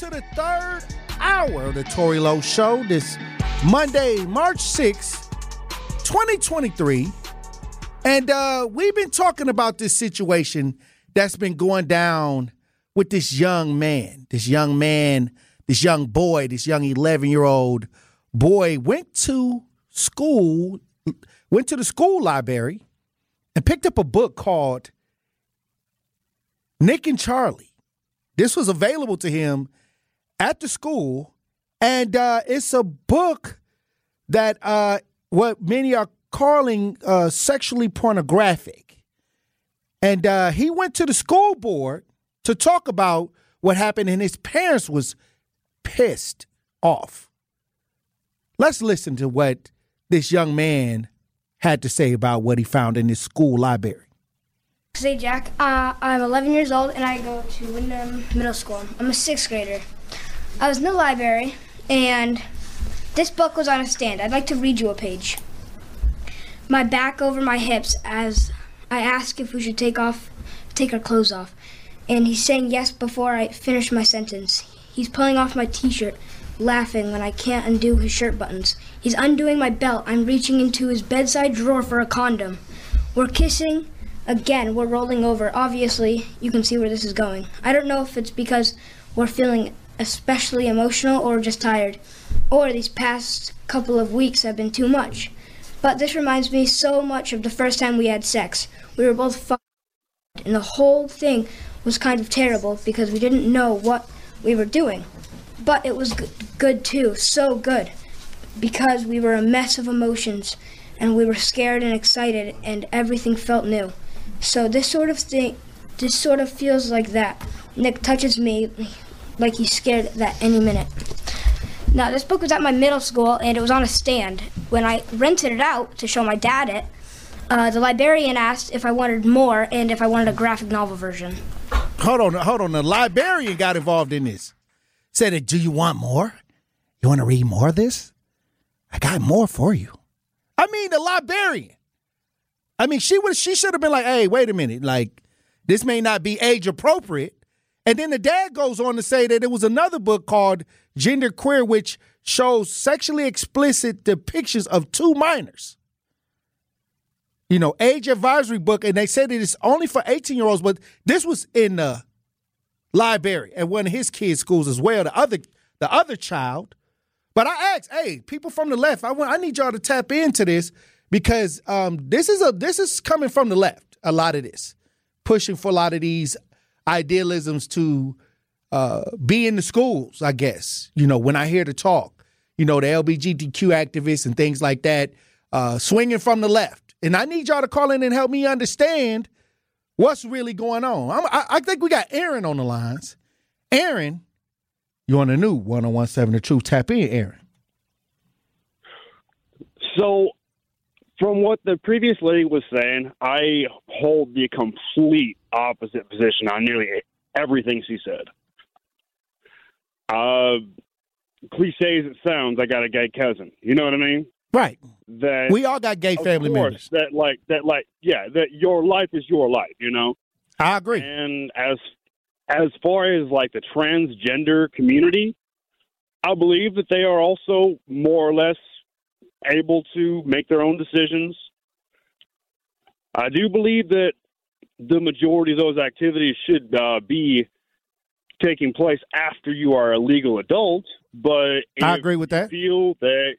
to the third hour of the Tory Lowe Show this Monday, March 6th, 2023. And uh, we've been talking about this situation that's been going down with this young man. This young man, this young boy, this young 11 year old boy went to school, went to the school library and picked up a book called Nick and Charlie. This was available to him at the school, and uh, it's a book that uh, what many are calling uh, sexually pornographic. And uh, he went to the school board to talk about what happened, and his parents was pissed off. Let's listen to what this young man had to say about what he found in his school library. Say, Jack, uh, I'm 11 years old and I go to Wyndham Middle School. I'm a sixth grader. I was in the library and this book was on a stand. I'd like to read you a page. My back over my hips as I ask if we should take off, take our clothes off. And he's saying yes before I finish my sentence. He's pulling off my t-shirt, laughing when I can't undo his shirt buttons. He's undoing my belt. I'm reaching into his bedside drawer for a condom. We're kissing. Again, we're rolling over. Obviously, you can see where this is going. I don't know if it's because we're feeling especially emotional or just tired, or these past couple of weeks have been too much. But this reminds me so much of the first time we had sex. We were both fucked, and the whole thing was kind of terrible because we didn't know what we were doing. But it was good, good too, so good, because we were a mess of emotions, and we were scared and excited, and everything felt new. So this sort of thing, this sort of feels like that. Nick touches me like he's scared that any minute. Now, this book was at my middle school and it was on a stand. When I rented it out to show my dad it, uh, the librarian asked if I wanted more and if I wanted a graphic novel version. Hold on, hold on. The librarian got involved in this. Said, "Do you want more? You want to read more of this? I got more for you." I mean, the librarian. I mean, she would she should have been like, "Hey, wait a minute. Like, this may not be age appropriate." And then the dad goes on to say that it was another book called Gender Queer, which shows sexually explicit depictions of two minors. You know, age advisory book, and they said it is only for 18 year olds, but this was in the library at one of his kids' schools as well, the other the other child. But I asked, hey, people from the left, I want I need y'all to tap into this because um, this is a this is coming from the left, a lot of this. Pushing for a lot of these idealisms to uh, be in the schools, I guess. You know, when I hear the talk, you know, the LGBTQ activists and things like that, uh, swinging from the left. And I need y'all to call in and help me understand what's really going on. I, I think we got Aaron on the lines. Aaron, you on the new 1017 The Truth. Tap in, Aaron. So, from what the previous lady was saying, I hold the complete opposite position on nearly everything she said. Uh, cliche as it sounds, I got a gay cousin. You know what I mean? Right. That we all got gay family members. That like that like yeah that your life is your life. You know. I agree. And as as far as like the transgender community, I believe that they are also more or less able to make their own decisions. I do believe that the majority of those activities should uh, be taking place after you are a legal adult. But I agree with that. Feel that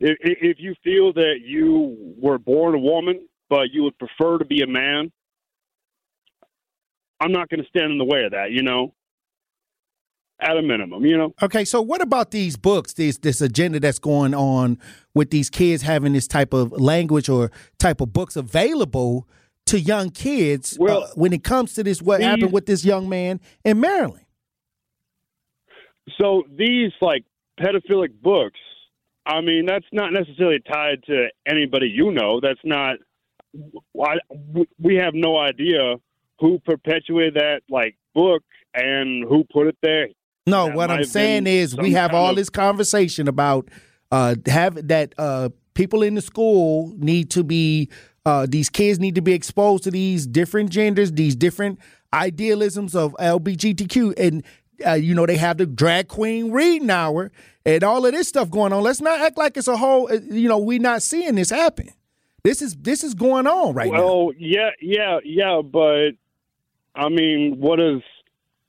if, if you feel that you were born a woman, but you would prefer to be a man, I'm not going to stand in the way of that. You know, at a minimum, you know. Okay, so what about these books? This this agenda that's going on with these kids having this type of language or type of books available to young kids well, uh, when it comes to this what these, happened with this young man in Maryland. So these like pedophilic books, I mean, that's not necessarily tied to anybody you know. That's not. I, we have no idea who perpetuated that like book and who put it there. No, that what I'm saying is we have all of, this conversation about uh have that uh people in the school need to be uh these kids need to be exposed to these different genders, these different idealisms of LGBTQ and uh, you know, they have the drag queen reading hour and all of this stuff going on. Let's not act like it's a whole. Uh, you know, we're not seeing this happen. This is this is going on right well, now. Well, yeah, yeah, yeah, but I mean, what does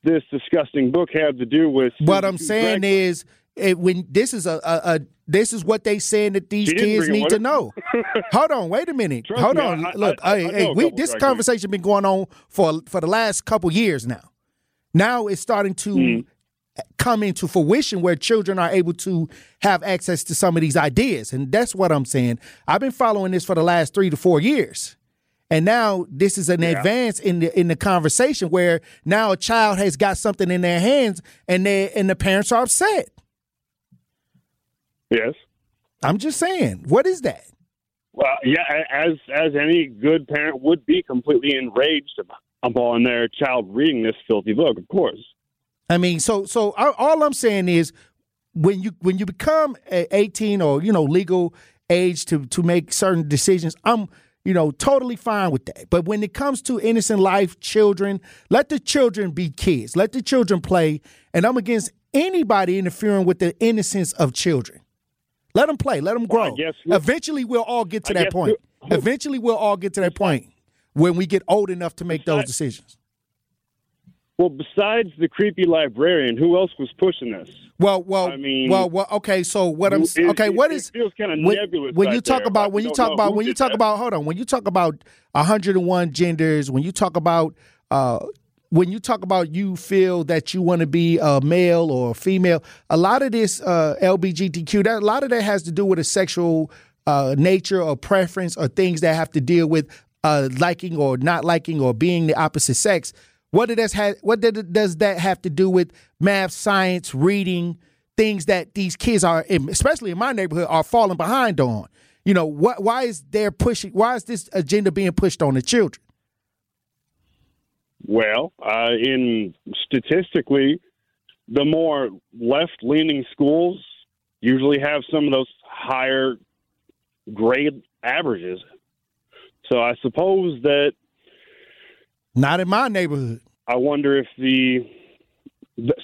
this disgusting book had to do with? What I'm saying is, it, when this is a, a, a, this is what they saying that these kids need to know. Hold on, wait a minute. Trust Hold me, on. I, Look, I, hey, I hey, we this conversation been going on for for the last couple years now. Now it's starting to mm. come into fruition where children are able to have access to some of these ideas, and that's what I'm saying. I've been following this for the last three to four years. And now this is an yeah. advance in the in the conversation where now a child has got something in their hands and they and the parents are upset. Yes. I'm just saying, what is that? Well, yeah, as as any good parent would be completely enraged upon their child reading this filthy book, of course. I mean, so so all I'm saying is when you when you become 18 or you know legal age to to make certain decisions, I'm you know, totally fine with that. But when it comes to innocent life, children, let the children be kids. Let the children play. And I'm against anybody interfering with the innocence of children. Let them play. Let them grow. Well, Eventually, we'll all get to I that point. Eventually, we'll all get to that point when we get old enough to make those decisions. Well, besides the creepy librarian, who else was pushing this? Well, well, I mean, well, well, okay. So what I'm it, okay, what is feels kind of when, nebulous. When you talk there, about when you talk about when you talk that. about hold on when you talk about 101 genders, when you talk about uh, when you talk about you feel that you want to be a male or a female, a lot of this uh, LBGTQ, that a lot of that has to do with a sexual uh, nature or preference or things that have to deal with uh, liking or not liking or being the opposite sex. What does that what does that have to do with math, science, reading, things that these kids are, especially in my neighborhood, are falling behind on? You know, what? Why is there pushing? Why is this agenda being pushed on the children? Well, uh, in statistically, the more left-leaning schools usually have some of those higher grade averages. So I suppose that not in my neighborhood. I wonder if the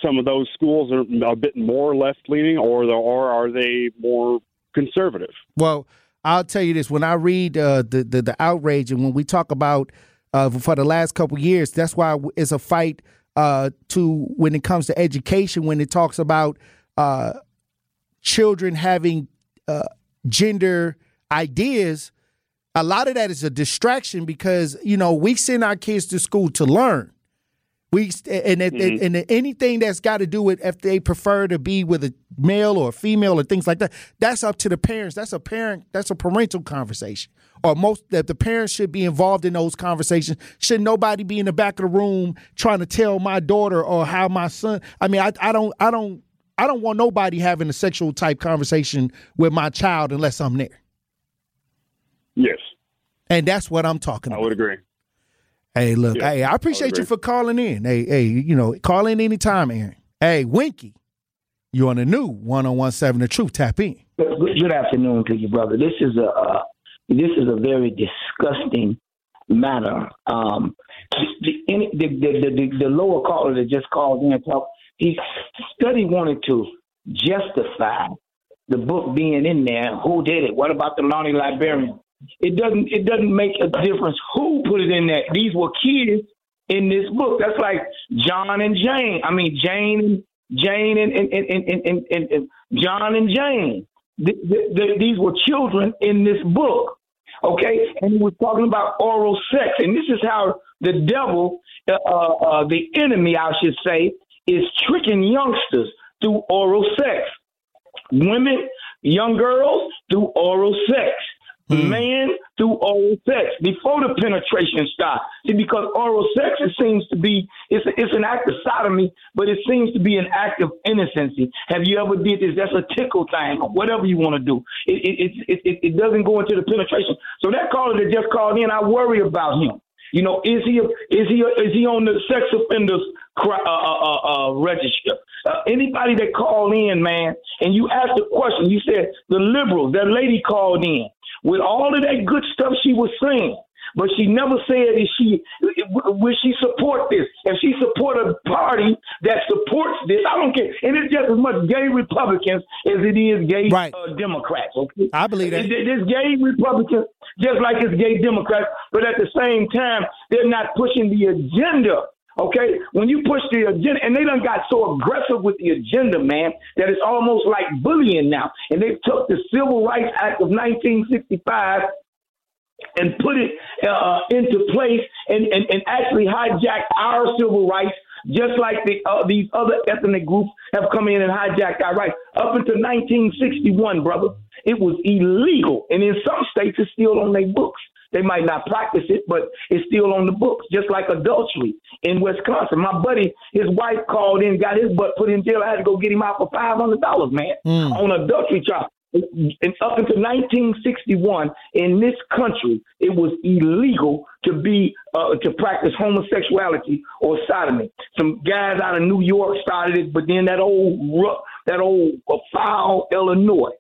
some of those schools are a bit more left leaning, or the, or are they more conservative? Well, I'll tell you this: when I read uh, the, the, the outrage, and when we talk about uh, for the last couple years, that's why it's a fight uh, to when it comes to education. When it talks about uh, children having uh, gender ideas, a lot of that is a distraction because you know we send our kids to school to learn. We and mm-hmm. and, and anything that's got to do with if they prefer to be with a male or a female or things like that, that's up to the parents. That's a parent. That's a parental conversation. Or most that the parents should be involved in those conversations. Should nobody be in the back of the room trying to tell my daughter or how my son? I mean, I, I don't I don't I don't want nobody having a sexual type conversation with my child unless I'm there. Yes. And that's what I'm talking about. I would agree. Hey, look, yeah, hey, I appreciate I you for calling in. Hey, hey, you know, call in anytime, Aaron. Hey, Winky, you're on the new 1017 The Truth. Tap in. Good afternoon to you, brother. This is a uh, this is a very disgusting matter. Um, the, the, the, the, the lower caller that just called in and talked, he study wanted to justify the book being in there. Who did it? What about the Lonnie librarian? It doesn't it doesn't make a difference who put it in there. These were kids in this book. That's like John and Jane. I mean Jane Jane and and and and, and, and, John and Jane. The, the, the, these were children in this book. Okay, and we're talking about oral sex, and this is how the devil, uh, uh, the enemy, I should say, is tricking youngsters through oral sex. Women, young girls, through oral sex. Mm. Man through oral sex before the penetration starts. See, because oral sex it seems to be it's a, it's an act of sodomy, but it seems to be an act of innocency. Have you ever did this? That's a tickle thing, or whatever you want to do. It it, it it it doesn't go into the penetration. So that caller that just called in, I worry about him. You know, is he is he is he on the sex offenders uh, uh, uh, uh, register? Uh, anybody that called in, man, and you asked a question, you said the liberals. That lady called in with all of that good stuff she was saying. but she never said if she will she support this. If she support a party that supports this, I don't care. And it's just as much gay Republicans as it is gay Right. uh, Democrats. Okay, I believe that. It- it- There's gay Republicans just like it's gay Democrats, but at the same time, they're not pushing the agenda. Okay, when you push the agenda, and they done got so aggressive with the agenda, man, that it's almost like bullying now. And they took the Civil Rights Act of 1965 and put it uh, into place and, and, and actually hijacked our civil rights, just like the, uh, these other ethnic groups have come in and hijacked our rights. Up until 1961, brother, it was illegal. And in some states, it's still on their books. They might not practice it, but it's still on the books, just like adultery in Wisconsin. My buddy, his wife called in, got his butt put in jail. I had to go get him out for five hundred dollars, man, on adultery charge. And up until 1961, in this country, it was illegal to be uh, to practice homosexuality or sodomy. Some guys out of New York started it, but then that old that old uh, foul Illinois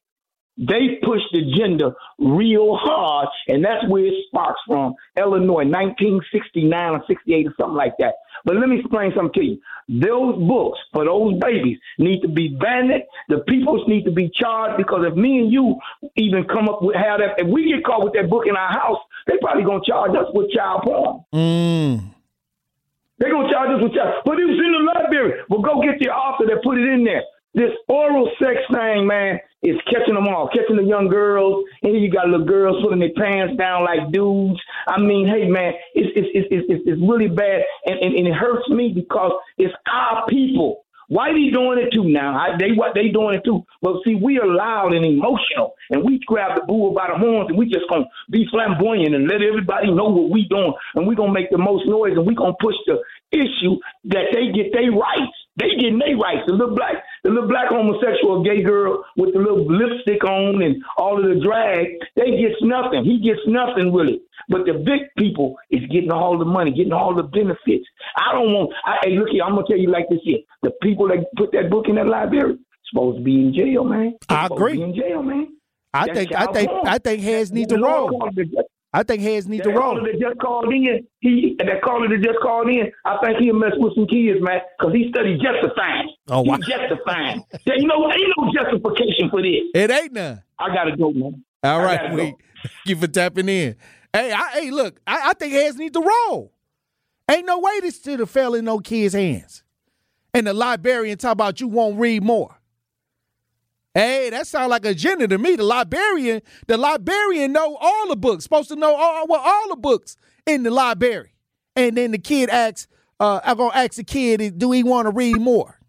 they pushed the agenda real hard, and that's where it sparks from. Illinois, 1969 or 68 or something like that. But let me explain something to you. Those books for those babies need to be banned. The peoples need to be charged because if me and you even come up with how that, if we get caught with that book in our house, they probably gonna charge us with child porn. Mm. They're gonna charge us with child. But it was in the library. Well, go get the author that put it in there. This oral sex thing, man, is catching them all, catching the young girls. And then you got little girls putting their pants down like dudes. I mean, hey, man, it's it's it's it's, it's really bad, and, and and it hurts me because it's our people. Whitey doing it too now. I, they what they doing it too. But see, we are loud and emotional, and we grab the bull by the horns, and we just gonna be flamboyant and let everybody know what we doing, and we gonna make the most noise, and we gonna push the issue that they get their rights. They getting their rights. The little black, the little black homosexual gay girl with the little lipstick on and all of the drag, they gets nothing. He gets nothing really. But the big people is getting all the money, getting all the benefits. I don't want. I, hey, look here. I'm gonna tell you like this here. The people that put that book in that library supposed to be in jail, man. I Supposed to agree. be in jail, man. I That's think I think porn. I think heads need to roll. I think heads need to that roll. caller that just called in, he that caller that just called in, I think he'll mess with some kids, man, because he studied justifying. Oh, wow. He's justifying. there ain't no ain't no justification for this. It ain't none. I gotta go, man. All I right, we go. thank you for tapping in. Hey, I, hey, look, I, I think heads need to roll. Ain't no way this should have fell in no kids' hands. And the librarian talk about you won't read more. Hey, that sounds like a agenda to me. The librarian, the librarian know all the books, supposed to know all, well, all the books in the library. And then the kid asks, uh, I'm gonna ask the kid, do he want to read more?